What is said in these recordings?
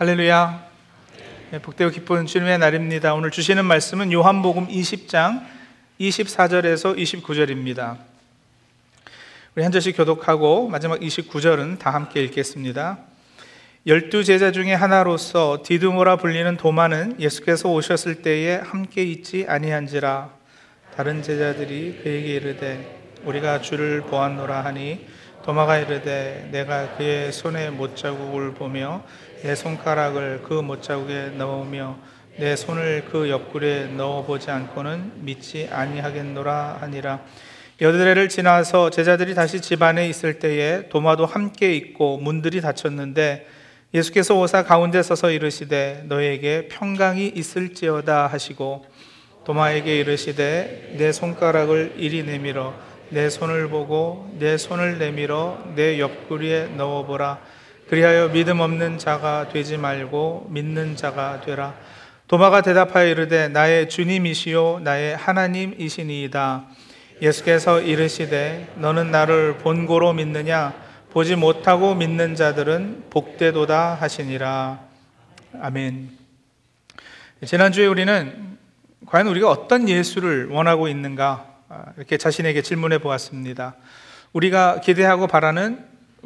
할렐루야. 네, 복되고 기쁜 주님의 날입니다. 오늘 주시는 말씀은 요한복음 20장 24절에서 29절입니다. 우리 한 절씩 교독하고 마지막 29절은 다 함께 읽겠습니다. 열두 제자 중에 하나로서 디드모라 불리는 도마는 예수께서 오셨을 때에 함께 있지 아니한지라 다른 제자들이 그에게 이르되 우리가 주를 보았노라 하니 도마가 이르되 내가 그의 손에 못자국을 보며 내 손가락을 그 못자국에 넣으며 내 손을 그 옆구리에 넣어보지 않고는 믿지 아니하겠노라 하니라 여드레를 지나서 제자들이 다시 집 안에 있을 때에 도마도 함께 있고 문들이 닫혔는데 예수께서 오사 가운데 서서 이르시되 너에게 평강이 있을지어다 하시고 도마에게 이르시되 내 손가락을 이리 내밀어 내 손을 보고 내 손을 내밀어 내 옆구리에 넣어보라. 그리하여 믿음 없는 자가 되지 말고 믿는 자가 되라. 도마가 대답하여 이르되 나의 주님이시요 나의 하나님이시니이다. 예수께서 이르시되 너는 나를 본고로 믿느냐 보지 못하고 믿는 자들은 복되도다 하시니라. 아멘. 지난주에 우리는 과연 우리가 어떤 예수를 원하고 있는가 아, 이렇게 자신에게 질문해 보았습니다. 우리가 기대하고 바라는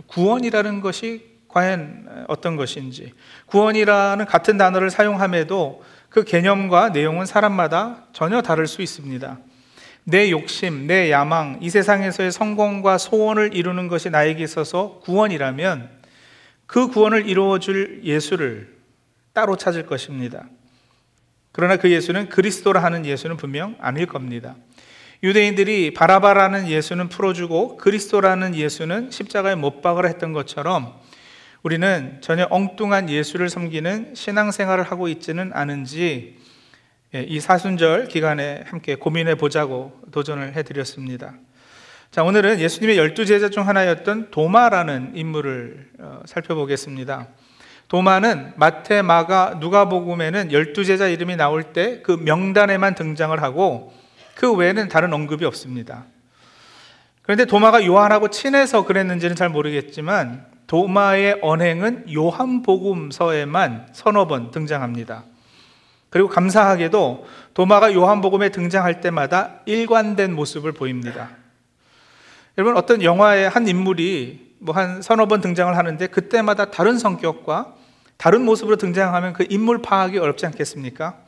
구원이라는 것이 과연 어떤 것인지, 구원이라는 같은 단어를 사용함에도 그 개념과 내용은 사람마다 전혀 다를 수 있습니다. 내 욕심, 내 야망, 이 세상에서의 성공과 소원을 이루는 것이 나에게 있어서 구원이라면 그 구원을 이루어줄 예수를 따로 찾을 것입니다. 그러나 그 예수는 그리스도라 하는 예수는 분명 아닐 겁니다. 유대인들이 바라바라는 예수는 풀어주고 그리스도라는 예수는 십자가에 못 박으라 했던 것처럼 우리는 전혀 엉뚱한 예수를 섬기는 신앙생활을 하고 있지는 않은지 예, 이 사순절 기간에 함께 고민해 보자고 도전을 해드렸습니다. 자, 오늘은 예수님의 열두 제자 중 하나였던 도마라는 인물을 어, 살펴보겠습니다. 도마는 마태, 마가, 누가복음에는 열두 제자 이름이 나올 때 그 명단에만 등장을 하고 그 외에는 다른 언급이 없습니다. 그런데 도마가 요한하고 친해서 그랬는지는 잘 모르겠지만 도마의 언행은 요한복음서에만 서너 번 등장합니다. 그리고 감사하게도 도마가 요한복음에 등장할 때마다 일관된 모습을 보입니다. 여러분 어떤 영화의 한 인물이 뭐 한 서너 번 등장을 하는데 그때마다 다른 성격과 다른 모습으로 등장하면 그 인물 파악이 어렵지 않겠습니까?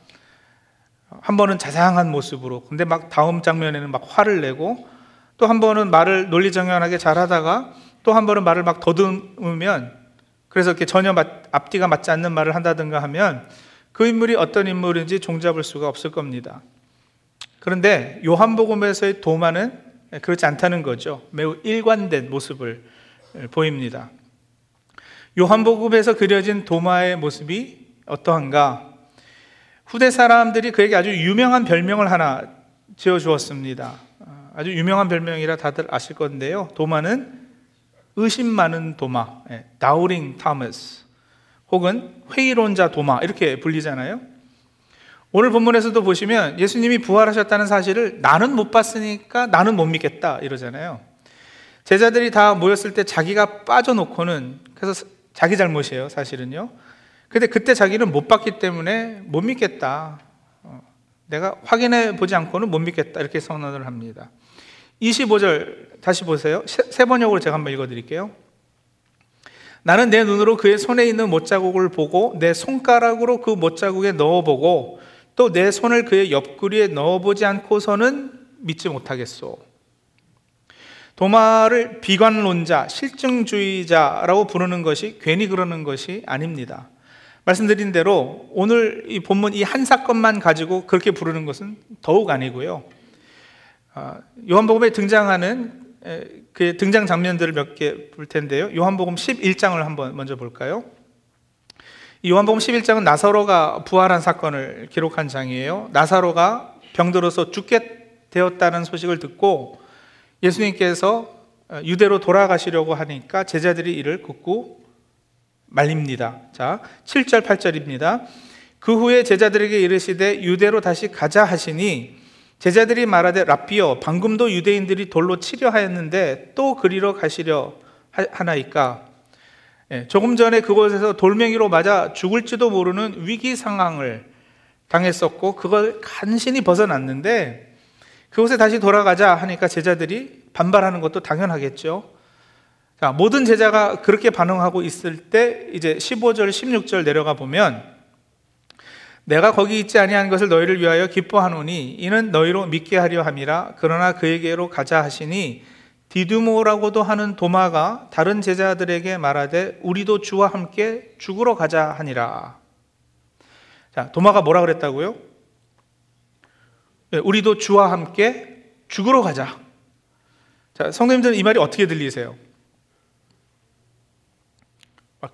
한 번은 자상한 모습으로, 근데 막 다음 장면에는 막 화를 내고, 또 한 번은 말을 논리정연하게 잘 하다가, 또 한 번은 말을 막 더듬으면, 그래서 이렇게 전혀 앞뒤가 맞지 않는 말을 한다든가 하면, 그 인물이 어떤 인물인지 종잡을 수가 없을 겁니다. 그런데 요한복음에서의 도마는 그렇지 않다는 거죠. 매우 일관된 모습을 보입니다. 요한복음에서 그려진 도마의 모습이 어떠한가? 후대 사람들이 그에게 아주 유명한 별명을 하나 지어 주었습니다. 아주 유명한 별명이라 다들 아실 건데요. 도마는 의심 많은 도마, 다우링 예, 타머스, 혹은 회의론자 도마 이렇게 불리잖아요. 오늘 본문에서도 보시면 예수님이 부활하셨다는 사실을 나는 못 봤으니까 나는 못 믿겠다 이러잖아요. 제자들이 다 모였을 때 자기가 빠져놓고는 그래서 자기 잘못이에요, 사실은요. 근데 그때 자기는 못 봤기 때문에 못 믿겠다. 어, 내가 확인해 보지 않고는 못 믿겠다. 이렇게 선언을 합니다. 25절 다시 보세요. 세 번역으로 제가 한번 읽어 드릴게요. 나는 내 눈으로 그의 손에 있는 못자국을 보고 내 손가락으로 그 못자국에 넣어보고 또 내 손을 그의 옆구리에 넣어보지 않고서는 믿지 못하겠소. 도마를 비관론자, 실증주의자라고 부르는 것이 괜히 그러는 것이 아닙니다. 말씀드린 대로 오늘 이 본문 이 한 사건만 가지고 그렇게 부르는 것은 더욱 아니고요. 아, 요한복음에 등장하는 그 등장 장면들을 몇 개 볼 텐데요. 요한복음 11장을 한번 먼저 볼까요? 요한복음 11장은 나사로가 부활한 사건을 기록한 장이에요. 나사로가 병들어서 죽게 되었다는 소식을 듣고 예수님께서 유대로 돌아가시려고 하니까 제자들이 이를 굳고 말립니다. 자, 7절, 8절입니다. 그 후에 제자들에게 이르시되 유대로 다시 가자 하시니 제자들이 말하되 라비어 방금도 유대인들이 돌로 치려 하였는데 또 그리러 가시려 하나이까 예, 조금 전에 그곳에서 돌멩이로 맞아 죽을지도 모르는 위기 상황을 당했었고 그걸 간신히 벗어났는데 그곳에 다시 돌아가자 하니까 제자들이 반발하는 것도 당연하겠죠. 자, 모든 제자가 그렇게 반응하고 있을 때 이제 15절, 16절 내려가 보면 내가 거기 있지 아니한 것을 너희를 위하여 기뻐하노니 이는 너희로 믿게 하려 함이라 그러나 그에게로 가자 하시니 디두모라고도 하는 도마가 다른 제자들에게 말하되 우리도 주와 함께 죽으러 가자 하니라. 자, 도마가 뭐라 그랬다고요? 네, 우리도 주와 함께 죽으러 가자. 자, 성도님들은 이 말이 어떻게 들리세요?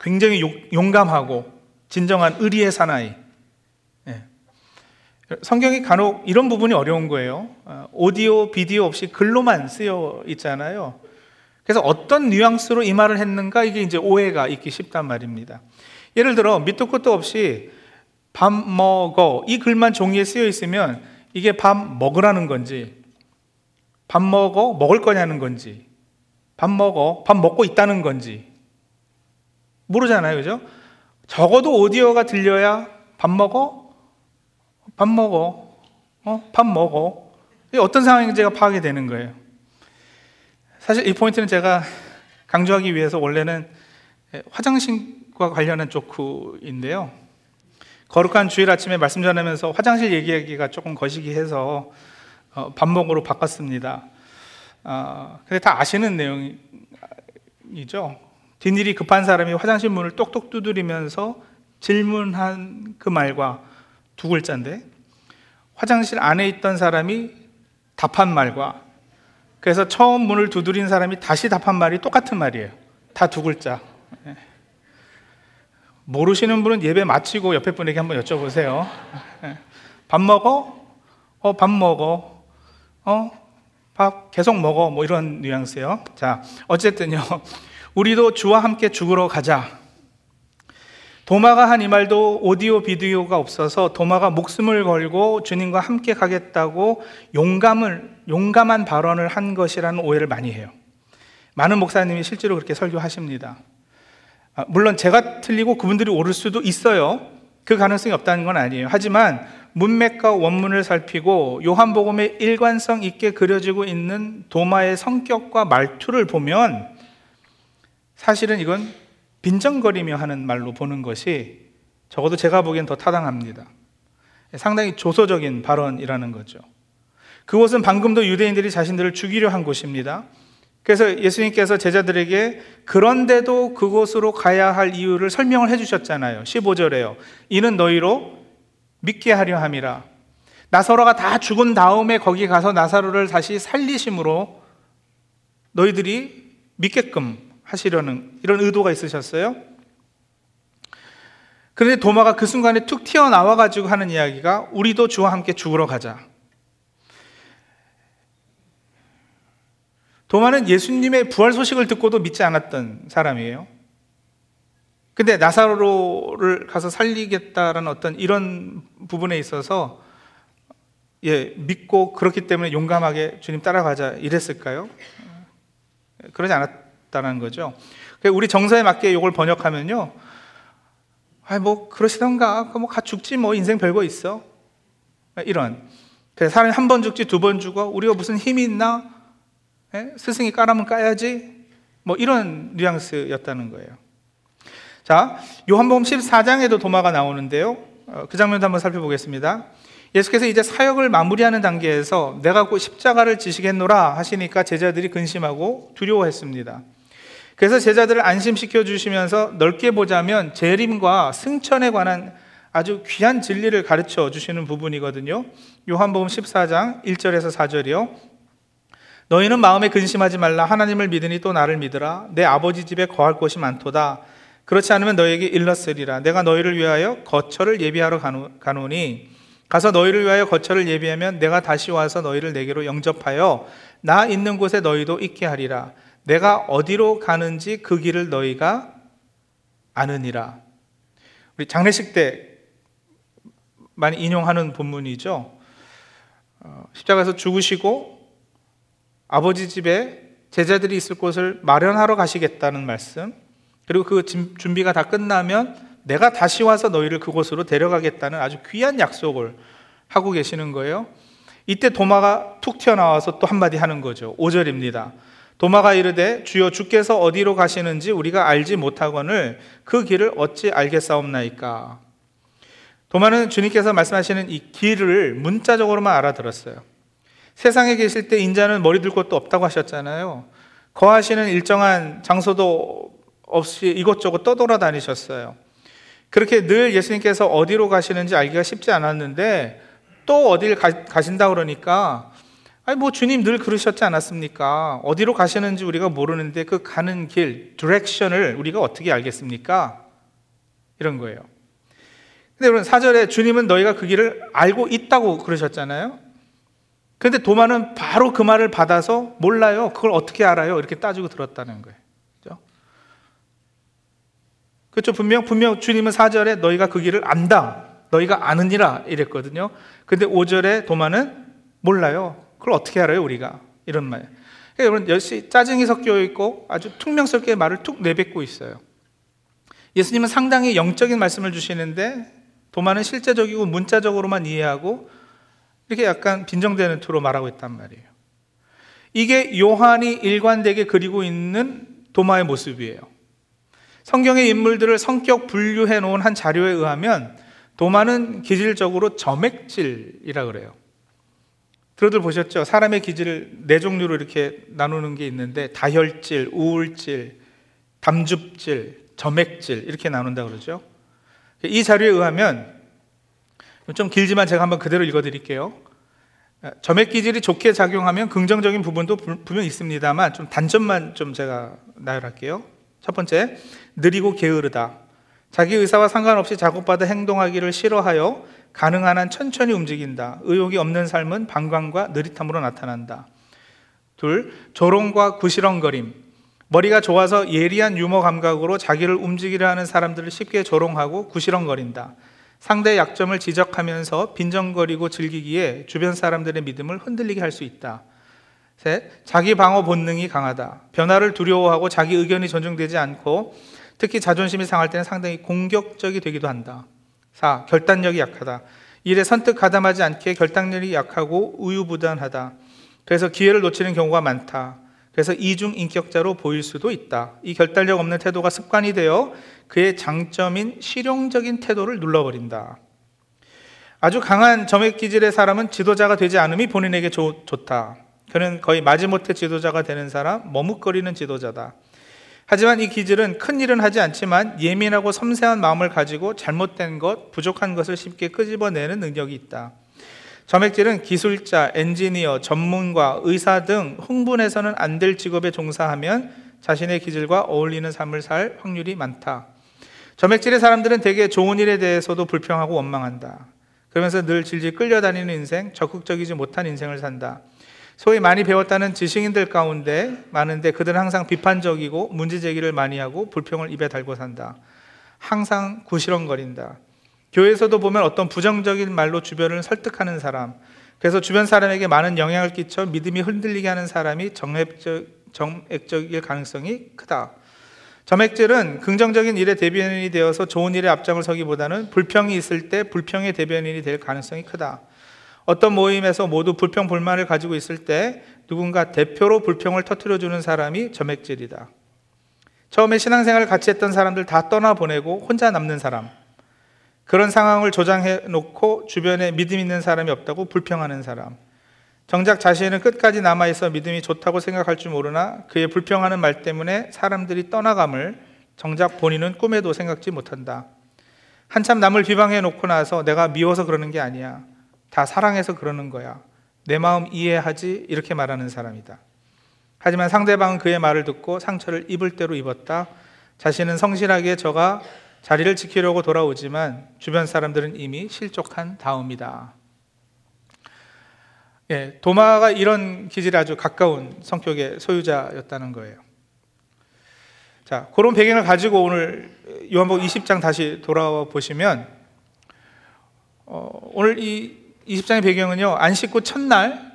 굉장히 용감하고 진정한 의리의 사나이. 네. 성경이 간혹 이런 부분이 어려운 거예요. 어, 오디오, 비디오 없이 글로만 쓰여 있잖아요. 그래서 어떤 뉘앙스로 이 말을 했는가 이게 이제 오해가 있기 쉽단 말입니다. 예를 들어 밑도 끝도 없이 밥 먹어 이 글만 종이에 쓰여 있으면 이게 밥 먹으라는 건지 밥 먹어 먹을 거냐는 건지 밥 먹어 밥 먹고 있다는 건지 모르잖아요, 그죠? 적어도 오디오가 들려야 밥 먹어 밥 먹어 어? 밥 먹어 어떤 상황인지가 파악이 되는 거예요. 사실 이 포인트는 제가 강조하기 위해서 원래는 화장실과 관련한 조크인데요. 거룩한 주일 아침에 말씀 전하면서 화장실 얘기하기가 조금 거시기 해서 어, 반복으로 바꿨습니다. 어, 근데 다 아시는 내용이죠. 뒷일이 급한 사람이 화장실 문을 똑똑 두드리면서 질문한 그 말과 두 글자인데 화장실 안에 있던 사람이 답한 말과 그래서 처음 문을 두드린 사람이 다시 답한 말이 똑같은 말이에요. 다 두 글자. 네. 모르시는 분은 예배 마치고 옆에 분에게 한번 여쭤보세요. 예. 밥 먹어? 어, 밥 먹어. 어, 밥 계속 먹어. 뭐 이런 뉘앙스요. 자, 어쨌든요. 우리도 주와 함께 죽으러 가자. 도마가 한 이 말도 오디오 비디오가 없어서 도마가 목숨을 걸고 주님과 함께 가겠다고 용감을, 용감한 발언을 한 것이라는 오해를 많이 해요. 많은 목사님이 실제로 그렇게 설교하십니다. 아, 물론 제가 틀리고 그분들이 옳을 수도 있어요. 그 가능성이 없다는 건 아니에요. 하지만 문맥과 원문을 살피고 요한복음의 일관성 있게 그려지고 있는 도마의 성격과 말투를 보면 사실은 이건 빈정거리며 하는 말로 보는 것이 적어도 제가 보기엔 더 타당합니다. 상당히 조소적인 발언이라는 거죠. 그곳은 방금도 유대인들이 자신들을 죽이려 한 곳입니다. 그래서 예수님께서 제자들에게 그런데도 그곳으로 가야 할 이유를 설명을 해주셨잖아요. 15절에요. 이는 너희로 믿게 하려 함이라. 나사로가 다 죽은 다음에 거기 가서 나사로를 다시 살리심으로 너희들이 믿게끔 하시려는 이런 의도가 있으셨어요. 그런데 도마가 그 순간에 툭 튀어나와 가지고 하는 이야기가 우리도 주와 함께 죽으러 가자. 도마는 예수님의 부활 소식을 듣고도 믿지 않았던 사람이에요. 근데 나사로를 가서 살리겠다라는 어떤 이런 부분에 있어서 예, 믿고 그렇기 때문에 용감하게 주님 따라가자 이랬을까요? 그러지 않았 다는 거죠. 우리 정서에 맞게 이걸 번역하면요. 아, 뭐, 그러시던가. 뭐, 가 죽지, 뭐, 인생 별거 있어. 이런. 사람이 한 번 죽지, 두 번 죽어. 우리가 무슨 힘이 있나? 예? 스승이 까라면 까야지. 뭐 이런 뉘앙스였다는 거예요. 자, 요한복음 14장에도 도마가 나오는데요. 어, 그 장면도 한번 살펴보겠습니다. 예수께서 이제 사역을 마무리하는 단계에서 내가 곧 십자가를 지시겠노라 하시니까 제자들이 근심하고 두려워했습니다. 그래서 제자들을 안심시켜 주시면서 넓게 보자면 재림과 승천에 관한 아주 귀한 진리를 가르쳐 주시는 부분이거든요. 요한복음 14장 1절에서 4절이요. 너희는 마음에 근심하지 말라. 하나님을 믿으니 또 나를 믿으라. 내 아버지 집에 거할 곳이 많도다. 그렇지 않으면 너에게 일렀으리라. 내가 너희를 위하여 거처를 예비하러 가노니 가서 너희를 위하여 거처를 예비하면 내가 다시 와서 너희를 내게로 영접하여 나 있는 곳에 너희도 있게 하리라. 내가 어디로 가는지 그 길을 너희가 아느니라. 우리 장례식 때 많이 인용하는 본문이죠. 어, 십자가에서 죽으시고 아버지 집에 제자들이 있을 곳을 마련하러 가시겠다는 말씀. 그리고 그 준비가 다 끝나면 내가 다시 와서 너희를 그곳으로 데려가겠다는 아주 귀한 약속을 하고 계시는 거예요. 이때 도마가 툭 튀어나와서 또 한마디 하는 거죠. 5절입니다. 도마가 이르되 주여 주께서 어디로 가시는지 우리가 알지 못하거늘 그 길을 어찌 알겠사옵나이까. 도마는 주님께서 말씀하시는 이 길을 문자적으로만 알아들었어요. 세상에 계실 때 인자는 머리 들 곳도 없다고 하셨잖아요. 거하시는 일정한 장소도 없이 이곳저곳 떠돌아다니셨어요. 그렇게 늘 예수님께서 어디로 가시는지 알기가 쉽지 않았는데 또 어딜 가, 신다 그러니까 아니 뭐 주님 늘 그러셨지 않았습니까? 어디로 가시는지 우리가 모르는데 그 가는 길, 디렉션을 우리가 어떻게 알겠습니까? 이런 거예요. 근데 여러분 사절에 주님은 너희가 그 길을 알고 있다고 그러셨잖아요. 그런데 도마는 바로 그 말을 받아서 몰라요. 그걸 어떻게 알아요? 이렇게 따지고 들었다는 거예요. 그렇죠? 그렇죠. 분명 분명 주님은 사절에 너희가 그 길을 안다. 너희가 아느니라 이랬거든요. 근데 5절에 도마는 몰라요. 그걸 어떻게 알아요, 우리가? 이런 말. 그러니까 여러분, 역시 짜증이 섞여 있고 아주 퉁명스럽게 말을 툭 내뱉고 있어요. 예수님은 상당히 영적인 말씀을 주시는데 도마는 실제적이고 문자적으로만 이해하고 이렇게 약간 빈정대는 투로 말하고 있단 말이에요. 이게 요한이 일관되게 그리고 있는 도마의 모습이에요. 성경의 인물들을 성격 분류해 놓은 한 자료에 의하면 도마는 기질적으로 점액질이라 그래요. 들어들 보셨죠? 사람의 기질을 네 종류로 이렇게 나누는 게 있는데 다혈질, 우울질, 담줍질, 점액질 이렇게 나눈다 그러죠. 이 자료에 의하면 좀 길지만 제가 한번 그대로 읽어 드릴게요. 점액 기질이 좋게 작용하면 긍정적인 부분도 분명 있습니다만 좀 단점만 좀 제가 나열할게요. 첫 번째, 느리고 게으르다. 자기 의사와 상관없이 작업받아 행동하기를 싫어하여 가능한 한 천천히 움직인다. 의욕이 없는 삶은 방광과 느릿함으로 나타난다. 둘, 조롱과 구시렁거림. 머리가 좋아서 예리한 유머 감각으로 자기를 움직이려 하는 사람들을 쉽게 조롱하고 구시렁거린다. 상대의 약점을 지적하면서 빈정거리고 즐기기에 주변 사람들의 믿음을 흔들리게 할 수 있다. 셋, 자기 방어 본능이 강하다. 변화를 두려워하고 자기 의견이 존중되지 않고 특히 자존심이 상할 때는 상당히 공격적이 되기도 한다. 4. 결단력이 약하다. 일에 선뜻 가담하지 않게 결단력이 약하고 우유부단하다. 그래서 기회를 놓치는 경우가 많다. 그래서 이중 인격자로 보일 수도 있다. 이 결단력 없는 태도가 습관이 되어 그의 장점인 실용적인 태도를 눌러버린다. 아주 강한 점액 기질의 사람은 지도자가 되지 않음이 본인에게 좋, 좋다. 그는 거의 마지못해 지도자가 되는 사람, 머뭇거리는 지도자다. 하지만 이 기질은 큰 일은 하지 않지만 예민하고 섬세한 마음을 가지고 잘못된 것, 부족한 것을 쉽게 끄집어내는 능력이 있다. 점액질은 기술자, 엔지니어, 전문가, 의사 등 흥분해서는 안 될 직업에 종사하면 자신의 기질과 어울리는 삶을 살 확률이 많다. 점액질의 사람들은 대개 좋은 일에 대해서도 불평하고 원망한다. 그러면서 늘 질질 끌려다니는 인생, 적극적이지 못한 인생을 산다. 소위 많이 배웠다는 지식인들 가운데 많은데 그들은 항상 비판적이고 문제 제기를 많이 하고 불평을 입에 달고 산다. 항상 구시렁거린다. 교회에서도 보면 어떤 부정적인 말로 주변을 설득하는 사람, 그래서 주변 사람에게 많은 영향을 끼쳐 믿음이 흔들리게 하는 사람이 정액적, 정액적일 가능성이 크다. 점액질은 긍정적인 일의 대변인이 되어서 좋은 일에 앞장을 서기보다는 불평이 있을 때 불평의 대변인이 될 가능성이 크다. 어떤 모임에서 모두 불평 불만을 가지고 있을 때 누군가 대표로 불평을 터트려 주는 사람이 점액질이다. 처음에 신앙생활을 같이 했던 사람들 다 떠나보내고 혼자 남는 사람. 그런 상황을 조장해 놓고 주변에 믿음 있는 사람이 없다고 불평하는 사람. 정작 자신은 끝까지 남아있어 믿음이 좋다고 생각할 줄 모르나 그의 불평하는 말 때문에 사람들이 떠나감을 정작 본인은 꿈에도 생각지 못한다. 한참 남을 비방해 놓고 나서 내가 미워서 그러는 게 아니야. 다 사랑해서 그러는 거야. 내 마음 이해하지? 이렇게 말하는 사람이다. 하지만 상대방은 그의 말을 듣고 상처를 입을 대로 입었다. 자신은 성실하게 저가 자리를 지키려고 돌아오지만 주변 사람들은 이미 실족한 다음이다. 예, 도마가 이런 기질에 아주 가까운 성격의 소유자였다는 거예요. 자, 그런 배경을 가지고 오늘 요한복음 20장 다시 돌아와 보시면 어, 오늘 이 20장의 배경은요, 안식구 첫날,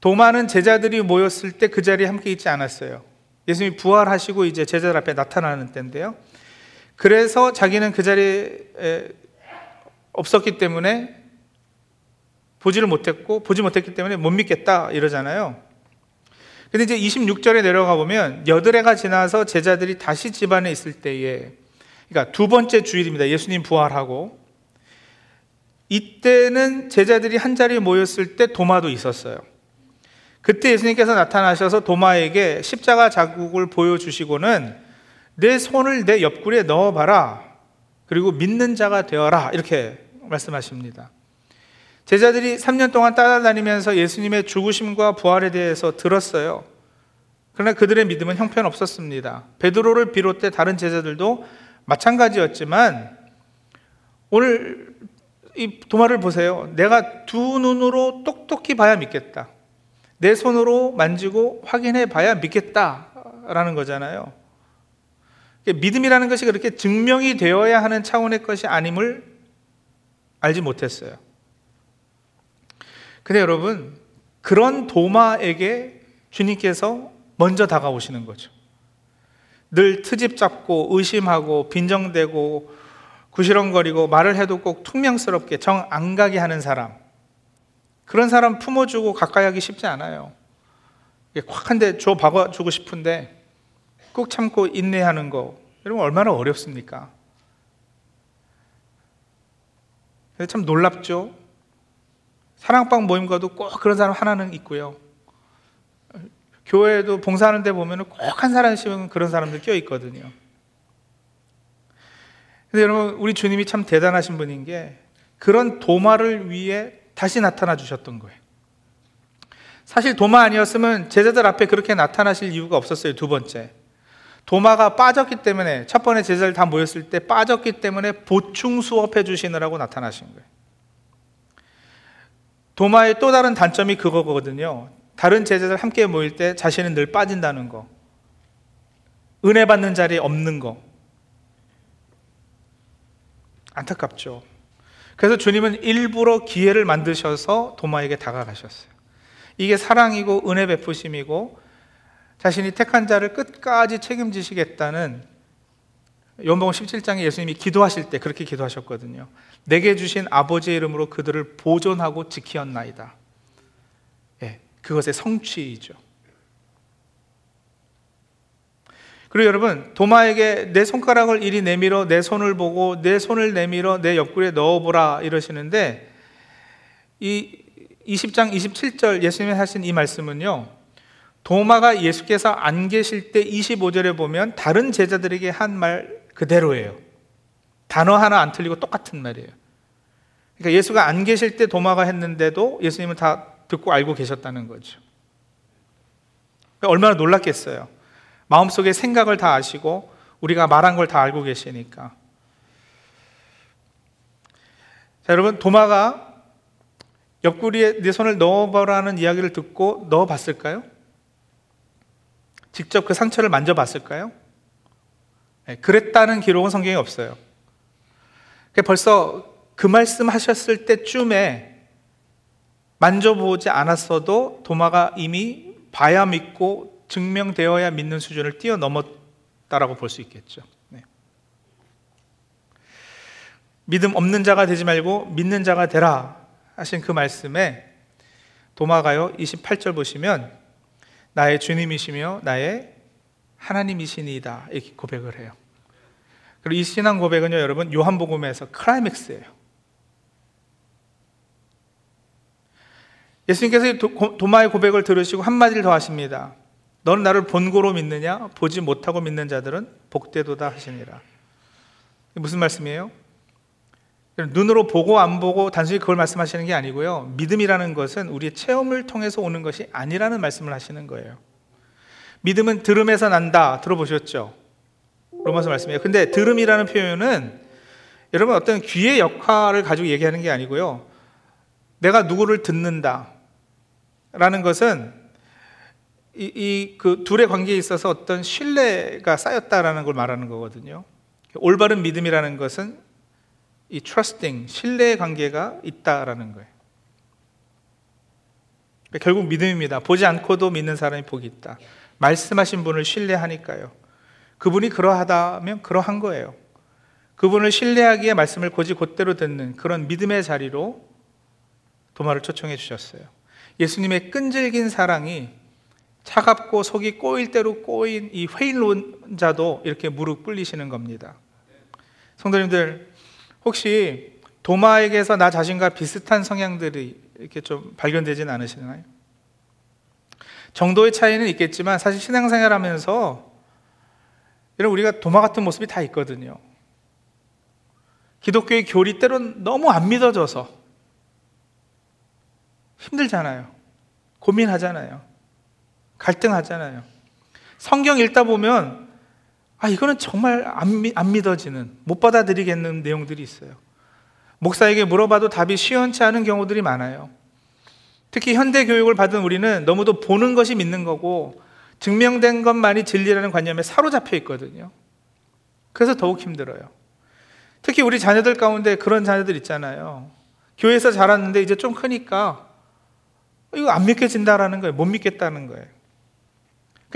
도마는 제자들이 모였을 때 그 자리에 함께 있지 않았어요. 예수님이 부활하시고 이제 제자들 앞에 나타나는 때인데요. 그래서 자기는 그 자리에 없었기 때문에 보지를 못했고 보지 못했기 때문에 못 믿겠다 이러잖아요. 근데 이제 26절에 내려가 보면 여덟 해가 지나서 제자들이 다시 집안에 있을 때에 그러니까 두 번째 주일입니다. 예수님 부활하고 이때는 제자들이 한 자리에 모였을 때 도마도 있었어요. 그때 예수님께서 나타나셔서 도마에게 십자가 자국을 보여주시고는 내 손을 내 옆구리에 넣어봐라. 그리고 믿는 자가 되어라. 이렇게 말씀하십니다. 제자들이 3년 동안 따라다니면서 예수님의 죽으심과 부활에 대해서 들었어요. 그러나 그들의 믿음은 형편없었습니다. 베드로를 비롯해 다른 제자들도 마찬가지였지만 오늘 이 도마를 보세요. 내가 두 눈으로 똑똑히 봐야 믿겠다. 내 손으로 만지고 확인해 봐야 믿겠다라는 거잖아요. 믿음이라는 것이 그렇게 증명이 되어야 하는 차원의 것이 아님을 알지 못했어요. 근데 여러분, 그런 도마에게 주님께서 먼저 다가오시는 거죠. 늘 트집 잡고 의심하고 빈정대고 구시렁거리고 말을 해도 꼭 퉁명스럽게 정 안 가게 하는 사람. 그런 사람 품어주고 가까이 하기 쉽지 않아요. 콱한대 줘 박아주고 싶은데 꾹 참고 인내하는 거. 여러분 얼마나 어렵습니까? 참 놀랍죠? 사랑방 모임 가도 꼭 그런 사람 하나는 있고요. 교회에도 봉사하는 데 보면 꼭 한 사람씩은 그런 사람들 껴 있거든요. 근데 여러분, 우리 주님이 참 대단하신 분인 게 그런 도마를 위해 다시 나타나 주셨던 거예요. 사실 도마 아니었으면 제자들 앞에 그렇게 나타나실 이유가 없었어요, 두 번째. 도마가 빠졌기 때문에, 첫 번째 제자들 다 모였을 때 빠졌기 때문에 보충 수업해 주시느라고 나타나신 거예요. 도마의 또 다른 단점이 그거거든요. 다른 제자들 함께 모일 때 자신은 늘 빠진다는 거. 은혜 받는 자리에 없는 거. 안타깝죠. 그래서 주님은 일부러 기회를 만드셔서 도마에게 다가가셨어요. 이게 사랑이고 은혜 베푸심이고 자신이 택한 자를 끝까지 책임지시겠다는 요한복음 17장에 예수님이 기도하실 때 그렇게 기도하셨거든요. 내게 주신 아버지의 이름으로 그들을 보존하고 지키었나이다. 예, 그것의 성취이죠. 그리고 여러분, 도마에게 내 손가락을 이리 내밀어 내 손을 보고 내 손을 내밀어 내 옆구리에 넣어보라 이러시는데 이 20장 27절 예수님이 하신 이 말씀은요. 도마가 예수께서 안 계실 때 25절에 보면 다른 제자들에게 한 말 그대로예요. 단어 하나 안 틀리고 똑같은 말이에요. 그러니까 예수가 안 계실 때 도마가 했는데도 예수님은 다 듣고 알고 계셨다는 거죠. 그러니까 얼마나 놀랐겠어요. 마음속에 생각을 다 아시고 우리가 말한 걸 다 알고 계시니까. 자, 여러분, 도마가 옆구리에 내 손을 넣어보라는 이야기를 듣고 넣어봤을까요? 직접 그 상처를 만져봤을까요? 네, 그랬다는 기록은 성경에 없어요. 벌써 그 말씀 하셨을 때쯤에 만져보지 않았어도 도마가 이미 봐야 믿고 증명되어야 믿는 수준을 뛰어넘었다라고 볼 수 있겠죠. 네. 믿음 없는 자가 되지 말고 믿는 자가 되라 하신 그 말씀에 도마가요 28절 보시면 나의 주님이시며 나의 하나님이시니다 이렇게 고백을 해요. 그리고 이 신앙 고백은요 여러분 요한복음에서 클라이맥스예요. 예수님께서 도마의 고백을 들으시고 한마디를 더 하십니다. 너는 나를 본고로 믿느냐? 보지 못하고 믿는 자들은 복되도다 하시니라. 무슨 말씀이에요? 눈으로 보고 안 보고 단순히 그걸 말씀하시는 게 아니고요. 믿음이라는 것은 우리의 체험을 통해서 오는 것이 아니라는 말씀을 하시는 거예요. 믿음은 들음에서 난다. 들어보셨죠? 로마서 말씀이에요. 근데 들음이라는 표현은 여러분 어떤 귀의 역할을 가지고 얘기하는 게 아니고요. 내가 누구를 듣는다. 라는 것은 이 그 둘의 관계에 있어서 어떤 신뢰가 쌓였다라는 걸 말하는 거거든요. 올바른 믿음이라는 것은 이 trusting, 신뢰의 관계가 있다라는 거예요. 그러니까 결국 믿음입니다. 보지 않고도 믿는 사람이 복이 있다. 말씀하신 분을 신뢰하니까요. 그분이 그러하다면 그러한 거예요. 그분을 신뢰하기에 말씀을 고지 곧대로 듣는 그런 믿음의 자리로 도마를 초청해 주셨어요. 예수님의 끈질긴 사랑이 차갑고 속이 꼬일 대로 꼬인 이 회의론자도 이렇게 무릎 꿇리시는 겁니다. 성도님들, 혹시 도마에게서 나 자신과 비슷한 성향들이 이렇게 좀 발견되진 않으시나요? 정도의 차이는 있겠지만 사실 신앙생활 하면서 여러분 우리가 도마 같은 모습이 다 있거든요. 기독교의 교리 때론 너무 안 믿어져서 힘들잖아요. 고민하잖아요. 갈등하잖아요. 성경 읽다 보면 아 이거는 정말 안, 미, 안 믿어지는 못 받아들이겠는 내용들이 있어요. 목사에게 물어봐도 답이 시원치 않은 경우들이 많아요. 특히 현대 교육을 받은 우리는 너무도 보는 것이 믿는 거고 증명된 것만이 진리라는 관념에 사로잡혀 있거든요. 그래서 더욱 힘들어요. 특히 우리 자녀들 가운데 그런 자녀들 있잖아요. 교회에서 자랐는데 이제 좀 크니까 이거 안 믿겨진다라는 거예요. 못 믿겠다는 거예요.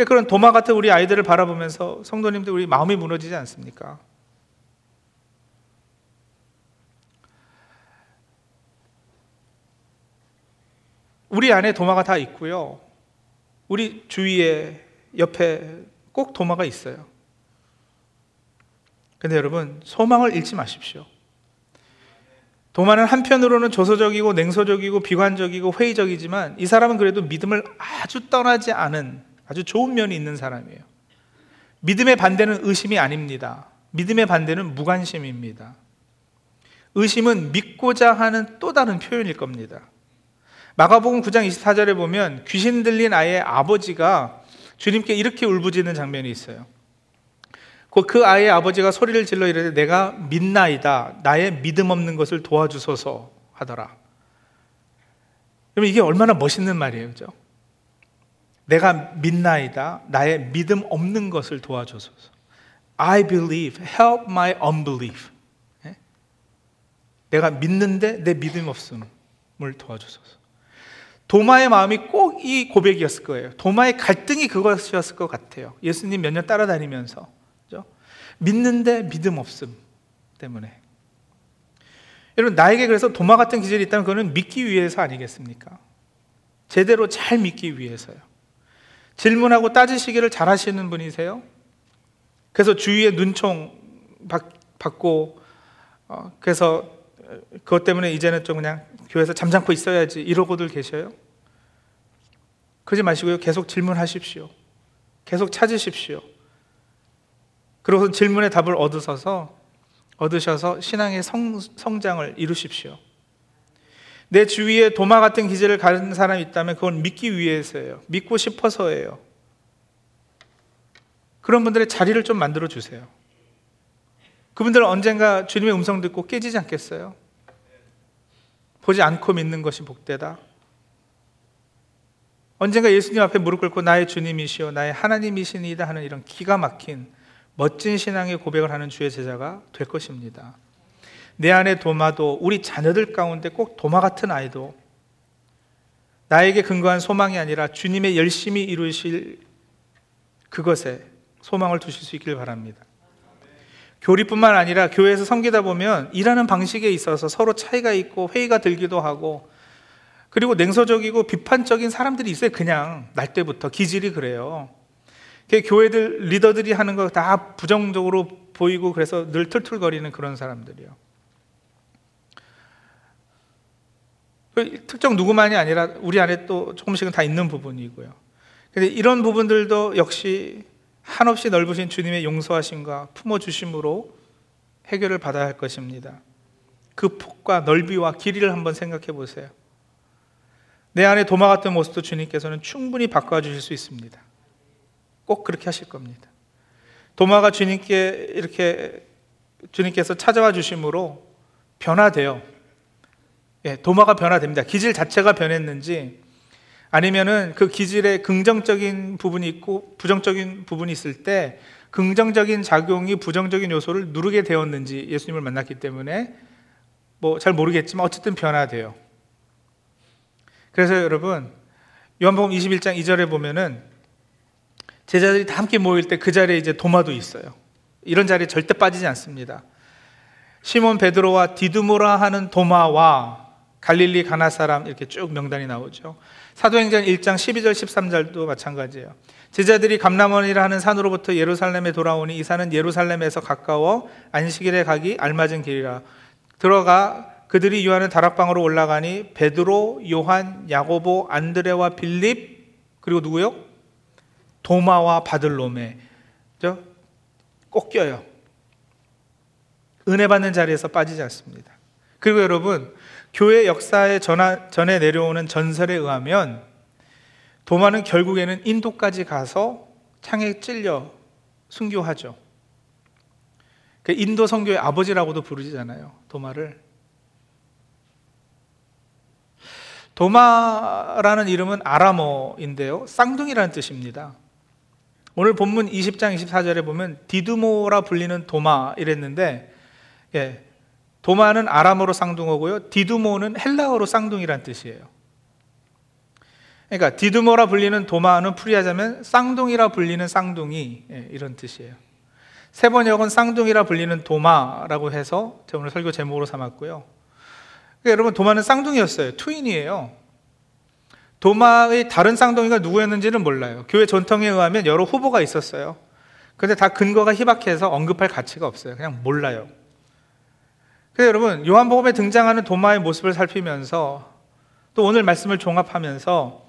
그런 도마 같은 우리 아이들을 바라보면서 성도님들 우리 마음이 무너지지 않습니까? 우리 안에 도마가 다 있고요. 우리 주위에 옆에 꼭 도마가 있어요. 근데 여러분, 소망을 잃지 마십시오. 도마는 한편으로는 조소적이고 냉소적이고 비관적이고 회의적이지만 이 사람은 그래도 믿음을 아주 떠나지 않은 아주 좋은 면이 있는 사람이에요. 믿음의 반대는 의심이 아닙니다. 믿음의 반대는 무관심입니다. 의심은 믿고자 하는 또 다른 표현일 겁니다. 마가복음 9장 24절에 보면 귀신 들린 아이의 아버지가 주님께 이렇게 울부짖는 장면이 있어요. 그 아이의 아버지가 소리를 질러 이르되 내가 믿나이다 나의 믿음 없는 것을 도와주소서 하더라. 그럼 이게 얼마나 멋있는 말이에요, 그죠? 내가 믿나이다 나의 믿음 없는 것을 도와주소서. I believe, help my unbelief. 예? 내가 믿는데 내 믿음 없음을 도와주소서. 도마의 마음이 꼭 이 고백이었을 거예요. 도마의 갈등이 그것이었을 것 같아요. 예수님 몇 년 따라다니면서. 그죠? 믿는데 믿음 없음 때문에. 여러분, 나에게 그래서 도마 같은 기질이 있다면 그거는 믿기 위해서 아니겠습니까? 제대로 잘 믿기 위해서요. 질문하고 따지시기를 잘 하시는 분이세요? 그래서 주위에 눈총 받 고, 어, 그래서 그것 때문에 이제는 좀 그냥 교회에서 잠잠고 있어야지 이러고들 계셔요? 그러지 마시고요. 계속 질문하십시오. 계속 찾으십시오. 그리고 질문의 답을 얻으셔서 얻으셔서 신앙의 성, 성장을 이루십시오. 내 주위에 도마 같은 기질을 가진 사람이 있다면 그건 믿기 위해서예요. 믿고 싶어서예요. 그런 분들의 자리를 좀 만들어 주세요. 그분들은 언젠가 주님의 음성 듣고 깨지지 않겠어요? 보지 않고 믿는 것이 복되다. 언젠가 예수님 앞에 무릎 꿇고 나의 주님이시여 나의 하나님이시니다 하는 이런 기가 막힌 멋진 신앙의 고백을 하는 주의 제자가 될 것입니다. 내 안에 도마도 우리 자녀들 가운데 꼭 도마 같은 아이도 나에게 근거한 소망이 아니라 주님의 열심히 이루실 그것에 소망을 두실 수 있길 바랍니다. 교리뿐만 아니라 교회에서 섬기다 보면 일하는 방식에 있어서 서로 차이가 있고 회의가 들기도 하고 그리고 냉소적이고 비판적인 사람들이 있어요. 그냥 날 때부터 기질이 그래요. 교회들 리더들이 하는 거 다 부정적으로 보이고 그래서 늘 툴툴거리는 그런 사람들이요. 특정 누구만이 아니라 우리 안에 또 조금씩은 다 있는 부분이고요. 근데 이런 부분들도 역시 한없이 넓으신 주님의 용서하심과 품어주심으로 해결을 받아야 할 것입니다. 그 폭과 넓이와 길이를 한번 생각해 보세요. 내 안에 도마 같은 모습도 주님께서는 충분히 바꿔주실 수 있습니다. 꼭 그렇게 하실 겁니다. 도마가 주님께 이렇게 주님께서 찾아와 주심으로 변화돼요. 예, 도마가 변화됩니다. 기질 자체가 변했는지 아니면은 그 기질에 긍정적인 부분이 있고 부정적인 부분이 있을 때 긍정적인 작용이 부정적인 요소를 누르게 되었는지 예수님을 만났기 때문에 뭐 잘 모르겠지만 어쨌든 변화돼요. 그래서 여러분 요한복음 21장 2절에 보면은 제자들이 다 함께 모일 때 그 자리에 이제 도마도 있어요. 이런 자리에 절대 빠지지 않습니다. 시몬 베드로와 디두모라 하는 도마와 갈릴리 가나 사람 이렇게 쭉 명단이 나오죠. 사도행전 1장 12절 13절도 마찬가지예요. 제자들이 감람원이라 하는 산으로부터 예루살렘에 돌아오니 이 산은 예루살렘에서 가까워 안식일에 가기 알맞은 길이라. 들어가 그들이 유하는 다락방으로 올라가니 베드로, 요한, 야고보, 안드레와 빌립 그리고 누구요? 도마와 바들로메. 꼭 껴요. 은혜 받는 자리에서 빠지지 않습니다. 그리고 여러분, 교회 역사에 전하, 전해 내려오는 전설에 의하면 도마는 결국에는 인도까지 가서 창에 찔려 순교하죠. 그 인도 성교의 아버지라고도 부르잖아요. 도마를. 도마라는 이름은 아람어인데요. 쌍둥이라는 뜻입니다. 오늘 본문 20장 24절에 보면 디두모라 불리는 도마 이랬는데 예, 도마는 아람어로 쌍둥어고요. 디두모는 헬라어로 쌍둥이란 뜻이에요. 그러니까 디두모라 불리는 도마는 풀이하자면 쌍둥이라 불리는 쌍둥이 예, 이런 뜻이에요. 세 번역은 쌍둥이라 불리는 도마라고 해서 제가 오늘 설교 제목으로 삼았고요. 그러니까 여러분 도마는 쌍둥이였어요. 트윈이에요. 도마의 다른 쌍둥이가 누구였는지는 몰라요. 교회 전통에 의하면 여러 후보가 있었어요. 근데 다 근거가 희박해서 언급할 가치가 없어요. 그냥 몰라요. 그래서 여러분 요한복음에 등장하는 도마의 모습을 살피면서 또 오늘 말씀을 종합하면서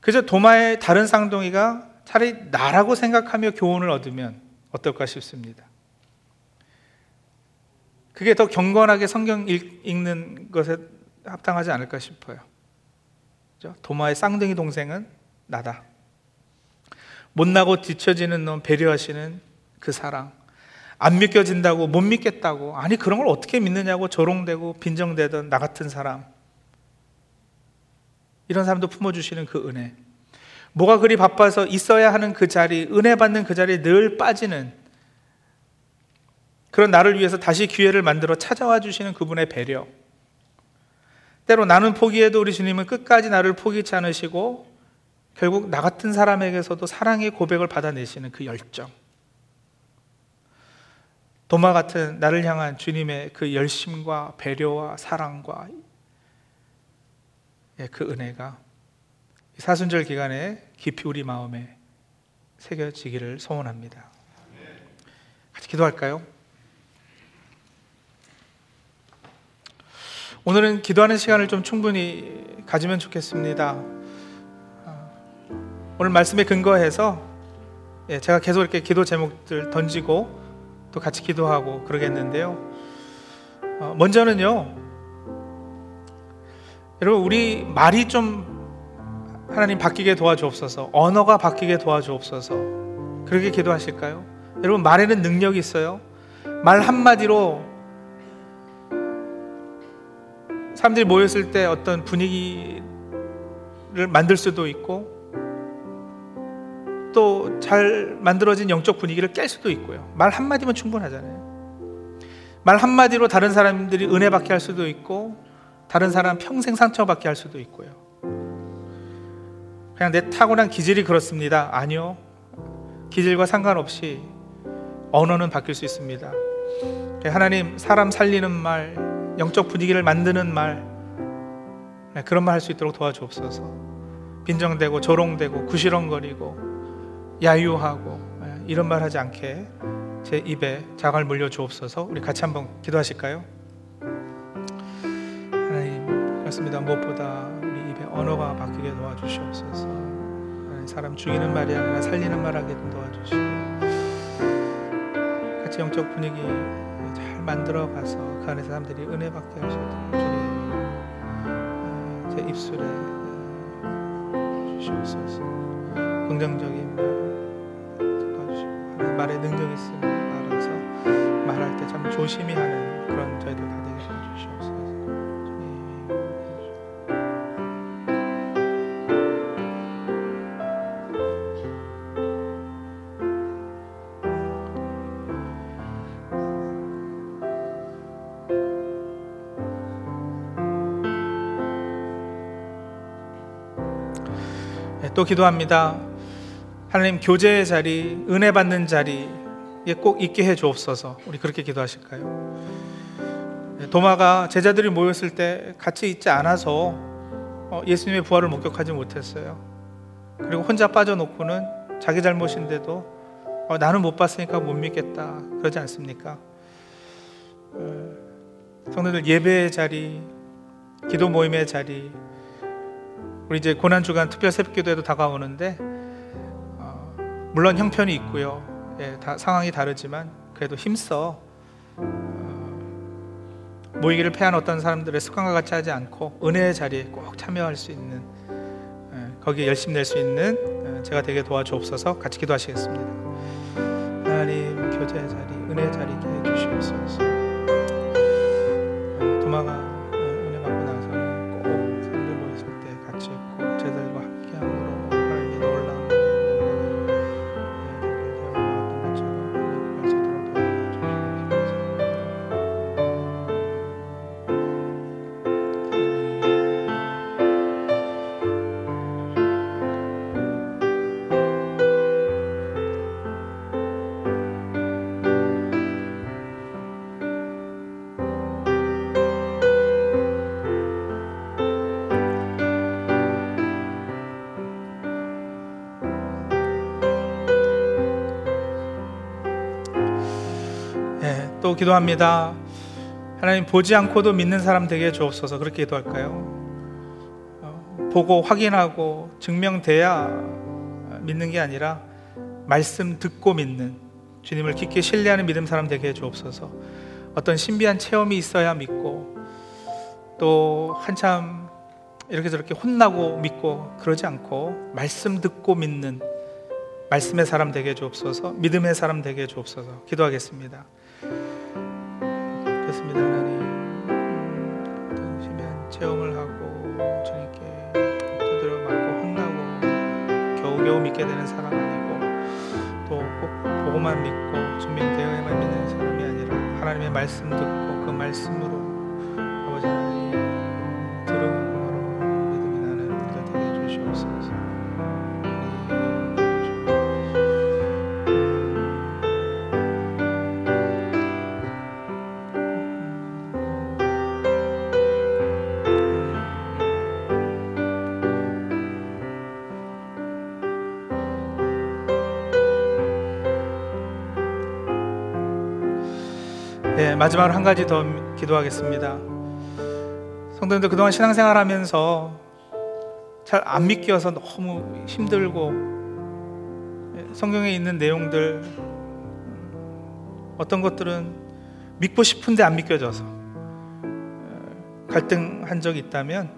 그저 도마의 다른 쌍둥이가 차라리 나라고 생각하며 교훈을 얻으면 어떨까 싶습니다. 그게 더 경건하게 성경 읽는 것에 합당하지 않을까 싶어요. 도마의 쌍둥이 동생은 나다. 못나고 뒤처지는 놈 배려하시는 그 사랑. 안 믿겨진다고 못 믿겠다고 아니 그런 걸 어떻게 믿느냐고 조롱되고 빈정대던 나 같은 사람. 이런 사람도 품어주시는 그 은혜. 뭐가 그리 바빠서 있어야 하는 그 자리 은혜 받는 그 자리에 늘 빠지는 그런 나를 위해서 다시 기회를 만들어 찾아와 주시는 그분의 배려. 때로 나는 포기해도 우리 주님은 끝까지 나를 포기치 않으시고 결국 나 같은 사람에게서도 사랑의 고백을 받아내시는 그 열정 도마 같은 나를 향한 주님의 그 열심과 배려와 사랑과 예, 그 은혜가 사순절 기간에 깊이 우리 마음에 새겨지기를 소원합니다. 같이 기도할까요? 오늘은 기도하는 시간을 좀 충분히 가지면 좋겠습니다. 아, 오늘 말씀에 근거해서 예, 제가 계속 이렇게 기도 제목들 던지고 또 같이 기도하고 그러겠는데요. 어, 먼저는요, 여러분 우리 말이 좀 하나님 바뀌게 도와주옵소서, 언어가 바뀌게 도와주옵소서. 그렇게 기도하실까요? 여러분 말에는 능력이 있어요. 말 한마디로 사람들이 모였을 때 어떤 분위기를 만들 수도 있고 또 잘 만들어진 영적 분위기를 깰 수도 있고요. 말 한마디면 충분하잖아요. 말 한마디로 다른 사람들이 은혜 받게 할 수도 있고, 다른 사람 평생 상처 받게 할 수도 있고요. 그냥 내 타고난 기질이 그렇습니다. 아니요. 기질과 상관없이 언어는 바뀔 수 있습니다. 하나님, 사람 살리는 말, 영적 분위기를 만드는 말, 네, 그런 말 할 수 있도록 도와주옵소서. 빈정되고 조롱되고 구시렁거리고 야유하고 예, 이런 말 하지 않게 제 입에 자갈 물려 주옵소서. 우리 같이 한번 기도하실까요? 하나님 그렇습니다. 무엇보다 우리 입에 언어가 바뀌게 도와주시옵소서. 사람 죽이는 말이 아니라 살리는 말 하게 도와주시고 같이 영적 분위기 잘 만들어 가서 그 안에 사람들이 은혜 받게 하시도록 주님 예, 제 입술에 예, 주시옵소서. 긍정적인 말 말에 능력 있음을 알아서 말할 때 참 조심히 하는 그런 저희들 다 되게 해 주시옵소서. 네, 또 기도합니다. 하나님 교제의 자리, 은혜 받는 자리에 꼭 있게 해 주옵소서. 우리 그렇게 기도하실까요? 네, 도마가 제자들이 모였을 때 같이 있지 않아서 어, 예수님의 부활을 목격하지 못했어요. 그리고 혼자 빠져놓고는 자기 잘못인데도 어, 나는 못 봤으니까 못 믿겠다 그러지 않습니까? 어, 성도들 예배의 자리, 기도 모임의 자리, 우리 이제 고난 주간 특별 새벽 기도에도 다가오는데 어, 물론 형편이 있고요, 예, 다, 상황이 다르지만 그래도 힘써 어, 모이기를 패한 어떤 사람들의 습관과 같이 하지 않고 은혜의 자리에 꼭 참여할 수 있는 예, 거기에 열심 낼수 있는 예, 제가 되게 도와주옵소서 같이 기도하시겠습니다. 하나님 교제의 자리, 은혜의 자리게 해주시옵소서. 어, 도마가 기도합니다. 하나님 보지 않고도 믿는 사람 되게 주옵소서 그렇게 기도할까요? 어, 보고 확인하고 증명돼야 믿는 게 아니라 말씀 듣고 믿는 주님을 깊게 신뢰하는 믿음 사람 되게 주옵소서. 어떤 신비한 체험이 있어야 믿고 또 한참 이렇게 저렇게 혼나고 믿고 그러지 않고 말씀 듣고 믿는 말씀의 사람 되게 주옵소서. 믿음의 사람 되게 주옵소서. 기도하겠습니다. 그렇습니다 하나님. 신비한 체험을 하고 주님께 두드려 맞고 혼나고 겨우겨우 믿게 되는 사람 아니고 또 꼭 보고만 믿고 증명되어야만 믿는 사람이 아니라 하나님의 말씀 듣고 그 말씀으로 아버지 하나님 마지막으로 한 가지 더 기도하겠습니다. 성도님들 그동안 신앙생활 하면서 잘 안 믿겨서 너무 힘들고 예, 성경에 있는 내용들 음, 어떤 것들은 믿고 싶은데 안 믿겨져서 어, 갈등한 적이 있다면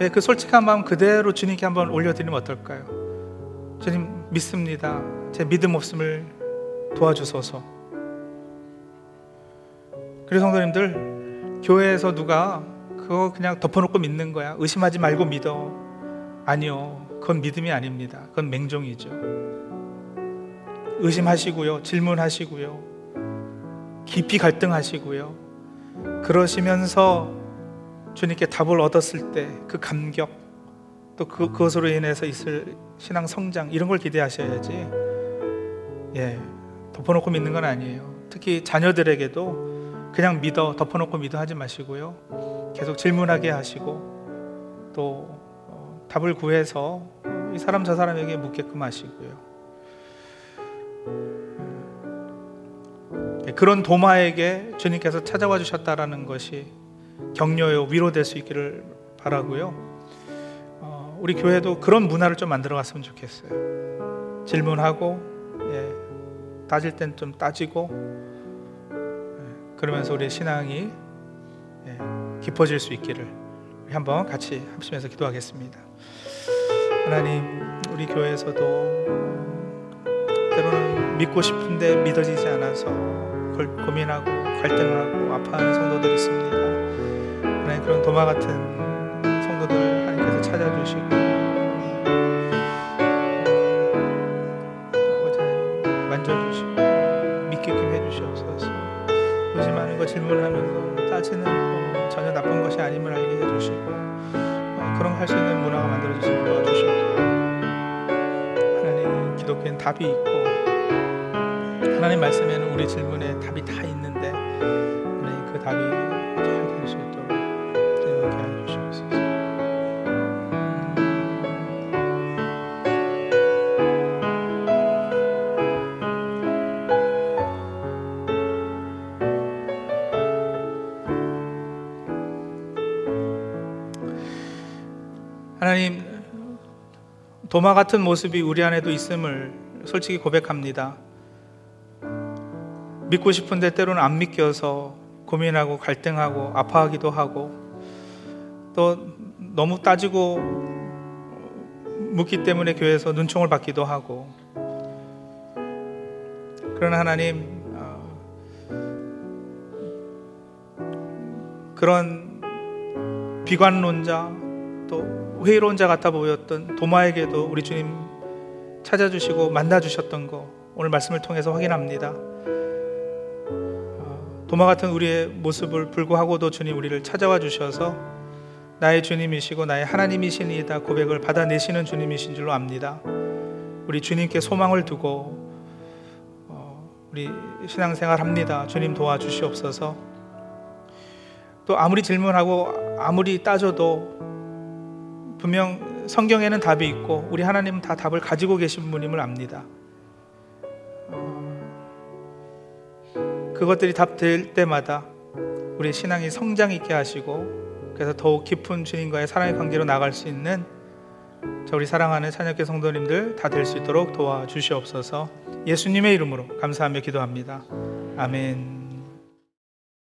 예, 그 솔직한 마음 그대로 주님께 한번 올려드리면 어떨까요? 주님 믿습니다. 제 믿음 없음을 도와주소서. 그래서 성도님들 교회에서 누가 그거 그냥 덮어놓고 믿는 거야. 의심하지 말고 믿어. 아니요. 그건 믿음이 아닙니다. 그건 맹종이죠. 의심하시고요. 질문하시고요. 깊이 갈등하시고요. 그러시면서 주님께 답을 얻었을 때 그 감격 또 그, 그것으로 인해서 있을 신앙 성장 이런 걸 기대하셔야지. 예 덮어놓고 믿는 건 아니에요. 특히 자녀들에게도 그냥 믿어 덮어놓고 믿어 하지 마시고요. 계속 질문하게 하시고 또 어, 답을 구해서 이 사람 저 사람에게 묻게끔 하시고요. 음, 그런 도마에게 주님께서 찾아와 주셨다라는 것이 격려요 위로될 수 있기를 바라고요. 어, 우리 교회도 그런 문화를 좀 만들어 갔으면 좋겠어요. 질문하고 예, 따질 땐 좀 따지고 그러면서 우리의 신앙이 예, 깊어질 수 있기를 한번 같이 합심해서 기도하겠습니다. 하나님, 우리 교회에서도 때로는 믿고 싶은데 믿어지지 않아서 고민하고 갈등하고 아파하는 성도들이 있습니다. 하나님 그런 도마 같은 성도들 하나님께서 찾아주시고 질문하는 거, 따지는 거 전혀 나쁜 것이 아님을 알게 해주시고 어, 그런 거할수 있는 문화가 만들어지시면 도와주시고 기독교엔 답이 있고 하나님 말씀에는 우리 질문에 답이 다 있는데 하나님 그 답이 도마 같은 모습이 우리 안에도 있음을 솔직히 고백합니다. 믿고 싶은데 때로는 안 믿겨서 고민하고 갈등하고 아파하기도 하고 또 너무 따지고 묻기 때문에 교회에서 눈총을 받기도 하고 그러나 하나님 어, 그런 비관론자 또 회의론자 같아 보였던 도마에게도 우리 주님 찾아주시고 만나주셨던 거 오늘 말씀을 통해서 확인합니다. 어, 도마 같은 우리의 모습을 불구하고도 주님 우리를 찾아와 주셔서 나의 주님이시고 나의 하나님이시니이다 고백을 받아내시는 주님이신 줄로 압니다. 우리 주님께 소망을 두고 어, 우리 신앙생활 합니다. 주님 도와주시옵소서. 또 아무리 질문하고 아무리 따져도 분명 성경에는 답이 있고 우리 하나님은 다 답을 가지고 계신 분임을 압니다. 어, 그것들이 답될 때마다 우리 신앙이 성장 있게 하시고 그래서 더욱 깊은 주님과의 사랑의 관계로 나갈 수 있는 저 우리 사랑하는 찬혁교 성도님들 다 될 수 있도록 도와주시옵소서. 예수님의 이름으로 감사하며 기도합니다. 아멘.